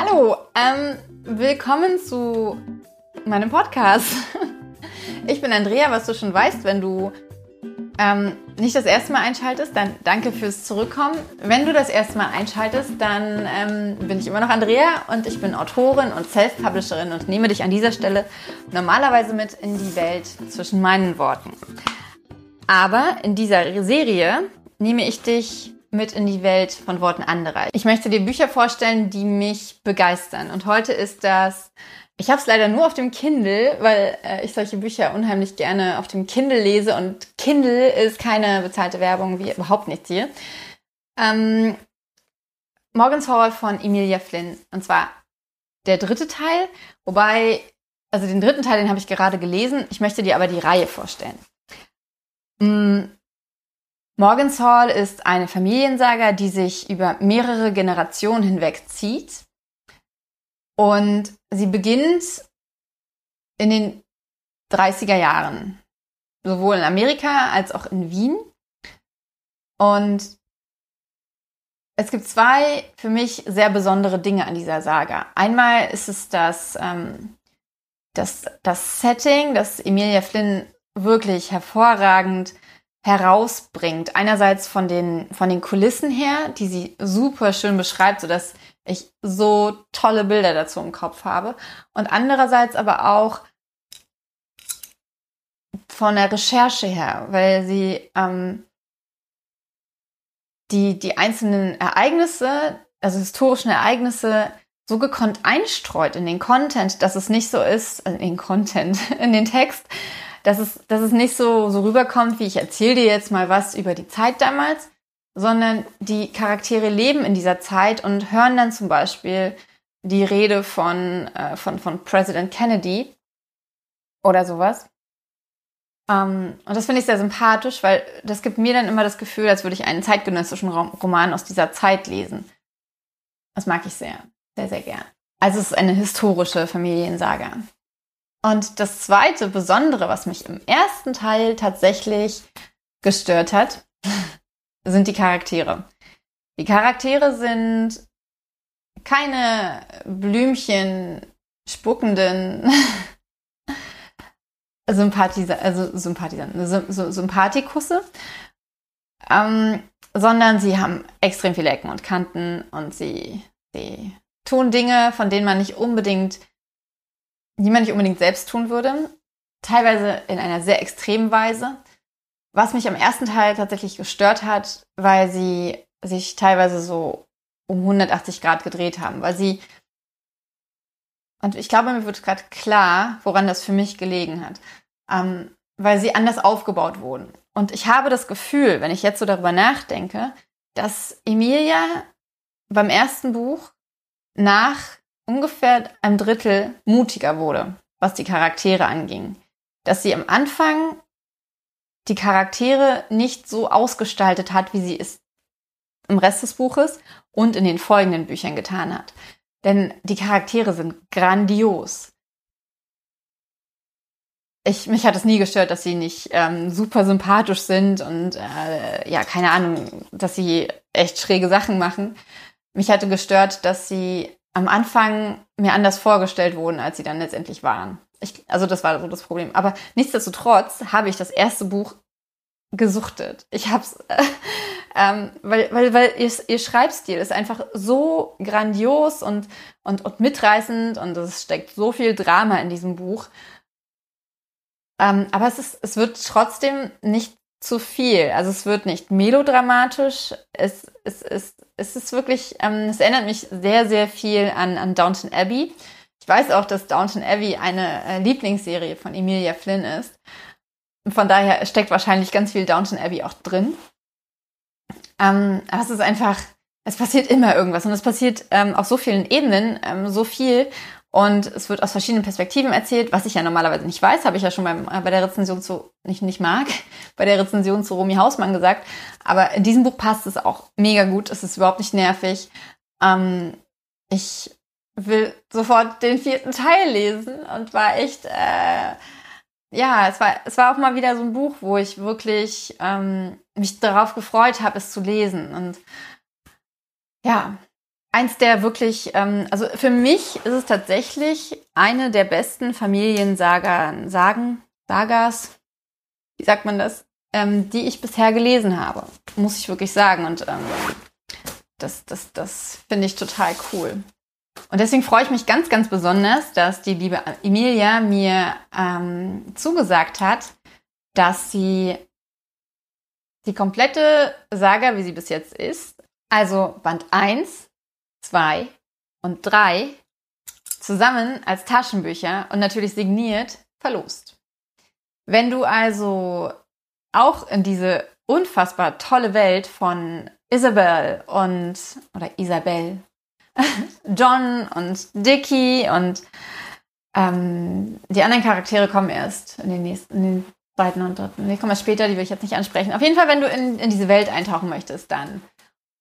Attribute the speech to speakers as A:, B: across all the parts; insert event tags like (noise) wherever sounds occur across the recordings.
A: Hallo, ähm, willkommen zu meinem Podcast. (laughs) Ich bin Andrea, was du schon weißt, wenn du ähm, nicht das erste Mal einschaltest, dann danke fürs Zurückkommen. Wenn du das erste Mal einschaltest, dann ähm, bin ich immer noch Andrea und ich bin Autorin und Self-Publisherin und nehme dich an dieser Stelle normalerweise mit in die Welt zwischen meinen Worten. Aber in dieser Serie nehme ich dich mit in die Welt von Worten anderer. Ich möchte dir Bücher vorstellen, die mich begeistern. Und heute ist das, ich habe es leider nur auf dem Kindle, weil äh, ich solche Bücher unheimlich gerne auf dem Kindle lese. Und Kindle ist keine bezahlte Werbung, wie überhaupt nichts hier. Ähm, Morgan's Hall von Emilia Flynn. Und zwar der dritte Teil, wobei, also den dritten Teil, den habe ich gerade gelesen. Ich möchte dir aber die Reihe vorstellen. Mm, Morgan's Hall ist eine Familiensaga, die sich über mehrere Generationen hinweg zieht. Und sie beginnt in den 30er Jahren, sowohl in Amerika als auch in Wien. Und es gibt zwei für mich sehr besondere Dinge an dieser Saga. Einmal ist es das, ähm, das, das Setting, das Emilia Flynn wirklich hervorragend herausbringt. Einerseits von den, von den Kulissen her, die sie super schön beschreibt, sodass ich so tolle Bilder dazu im Kopf habe. Und andererseits aber auch von der Recherche her, weil sie ähm, die, die einzelnen Ereignisse, also historischen Ereignisse, so gekonnt einstreut in den Content, dass es nicht so ist, in den Content, (laughs) in den Text, dass es, dass es nicht so, so rüberkommt, wie ich erzähle dir jetzt mal was über die Zeit damals, sondern die Charaktere leben in dieser Zeit und hören dann zum Beispiel die Rede von, äh, von, von President Kennedy oder sowas. Ähm, und das finde ich sehr sympathisch, weil das gibt mir dann immer das Gefühl, als würde ich einen zeitgenössischen Roman aus dieser Zeit lesen. Das mag ich sehr, sehr, sehr gern. Also es ist eine historische Familiensaga. Und das zweite Besondere, was mich im ersten Teil tatsächlich gestört hat, (laughs) sind die Charaktere. Die Charaktere sind keine Blümchen spuckenden (laughs) Sympathisa also Sympathisanten, Sympathikusse, ähm, sondern sie haben extrem viele Ecken und Kanten und sie, sie tun Dinge, von denen man nicht unbedingt die man nicht unbedingt selbst tun würde. Teilweise in einer sehr extremen Weise. Was mich am ersten Teil tatsächlich gestört hat, weil sie sich teilweise so um 180 Grad gedreht haben, weil sie und ich glaube, mir wird gerade klar, woran das für mich gelegen hat, ähm, weil sie anders aufgebaut wurden. Und ich habe das Gefühl, wenn ich jetzt so darüber nachdenke, dass Emilia beim ersten Buch nach ungefähr ein Drittel mutiger wurde, was die Charaktere anging. Dass sie am Anfang die Charaktere nicht so ausgestaltet hat, wie sie es im Rest des Buches und in den folgenden Büchern getan hat. Denn die Charaktere sind grandios. Ich, mich hat es nie gestört, dass sie nicht ähm, super sympathisch sind und äh, ja, keine Ahnung, dass sie echt schräge Sachen machen. Mich hatte gestört, dass sie am Anfang mir anders vorgestellt wurden, als sie dann letztendlich waren. Ich, also das war so das Problem. Aber nichtsdestotrotz habe ich das erste Buch gesuchtet. Ich hab's, äh, (laughs) ähm, weil, weil, weil ihr, ihr Schreibstil ist einfach so grandios und, und, und mitreißend und es steckt so viel Drama in diesem Buch. Ähm, aber es ist, es wird trotzdem nicht zu viel. Also es wird nicht melodramatisch. Es, es, es, es ist wirklich, ähm, es erinnert mich sehr, sehr viel an, an Downton Abbey. Ich weiß auch, dass Downton Abbey eine äh, Lieblingsserie von Emilia Flynn ist. Von daher steckt wahrscheinlich ganz viel Downton Abbey auch drin. Ähm, aber es ist einfach, es passiert immer irgendwas und es passiert ähm, auf so vielen Ebenen ähm, so viel und es wird aus verschiedenen Perspektiven erzählt, was ich ja normalerweise nicht weiß, habe ich ja schon beim, äh, bei der Rezension zu, nicht, nicht mag, (laughs) bei der Rezension zu Romy Hausmann gesagt. Aber in diesem Buch passt es auch mega gut. Es ist überhaupt nicht nervig. Ähm, ich will sofort den vierten Teil lesen und war echt, äh, ja, es war, es war auch mal wieder so ein Buch, wo ich wirklich ähm, mich darauf gefreut habe, es zu lesen. Und ja, eins der wirklich, ähm, also für mich ist es tatsächlich eine der besten Familiensagen, Sagen, Sagas, wie sagt man das, ähm, die ich bisher gelesen habe, muss ich wirklich sagen. Und ähm, das, das, das finde ich total cool. Und deswegen freue ich mich ganz, ganz besonders, dass die liebe Emilia mir ähm, zugesagt hat, dass sie die komplette Saga, wie sie bis jetzt ist, also Band 1, 2 und 3, zusammen als Taschenbücher und natürlich signiert verlost. Wenn du also auch in diese unfassbar tolle Welt von Isabel und oder Isabel, (laughs) John und Dickie und ähm, die anderen Charaktere kommen erst in den nächsten, in den zweiten und dritten. Die kommen erst später, die will ich jetzt nicht ansprechen. Auf jeden Fall, wenn du in, in diese Welt eintauchen möchtest, dann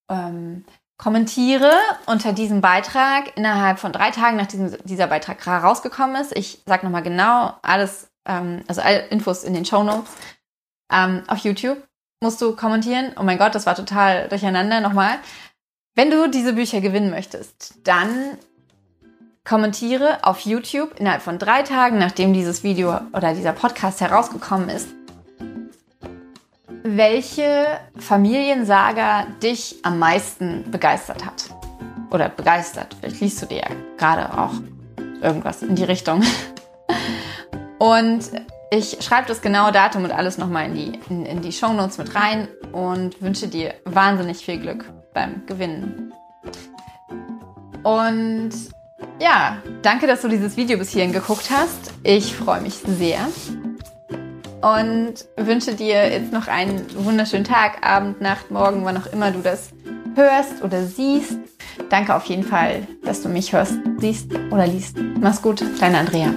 A: ähm, kommentiere unter diesem Beitrag innerhalb von drei Tagen, nachdem dieser Beitrag rausgekommen ist. Ich sage nochmal genau alles, ähm, also alle Infos in den Show Notes. Ähm, auf YouTube musst du kommentieren. Oh mein Gott, das war total durcheinander. Nochmal. Wenn du diese Bücher gewinnen möchtest, dann kommentiere auf YouTube innerhalb von drei Tagen, nachdem dieses Video oder dieser Podcast herausgekommen ist, welche Familiensaga dich am meisten begeistert hat. Oder begeistert. Vielleicht liest du dir ja gerade auch irgendwas in die Richtung. (laughs) Und ich schreibe das genaue Datum und alles nochmal in die, in, in die Shownotes mit rein und wünsche dir wahnsinnig viel Glück beim Gewinnen. Und ja, danke, dass du dieses Video bis hierhin geguckt hast. Ich freue mich sehr und wünsche dir jetzt noch einen wunderschönen Tag, Abend, Nacht, Morgen, wann auch immer du das hörst oder siehst. Danke auf jeden Fall, dass du mich hörst, siehst oder liest. Mach's gut, kleine Andrea.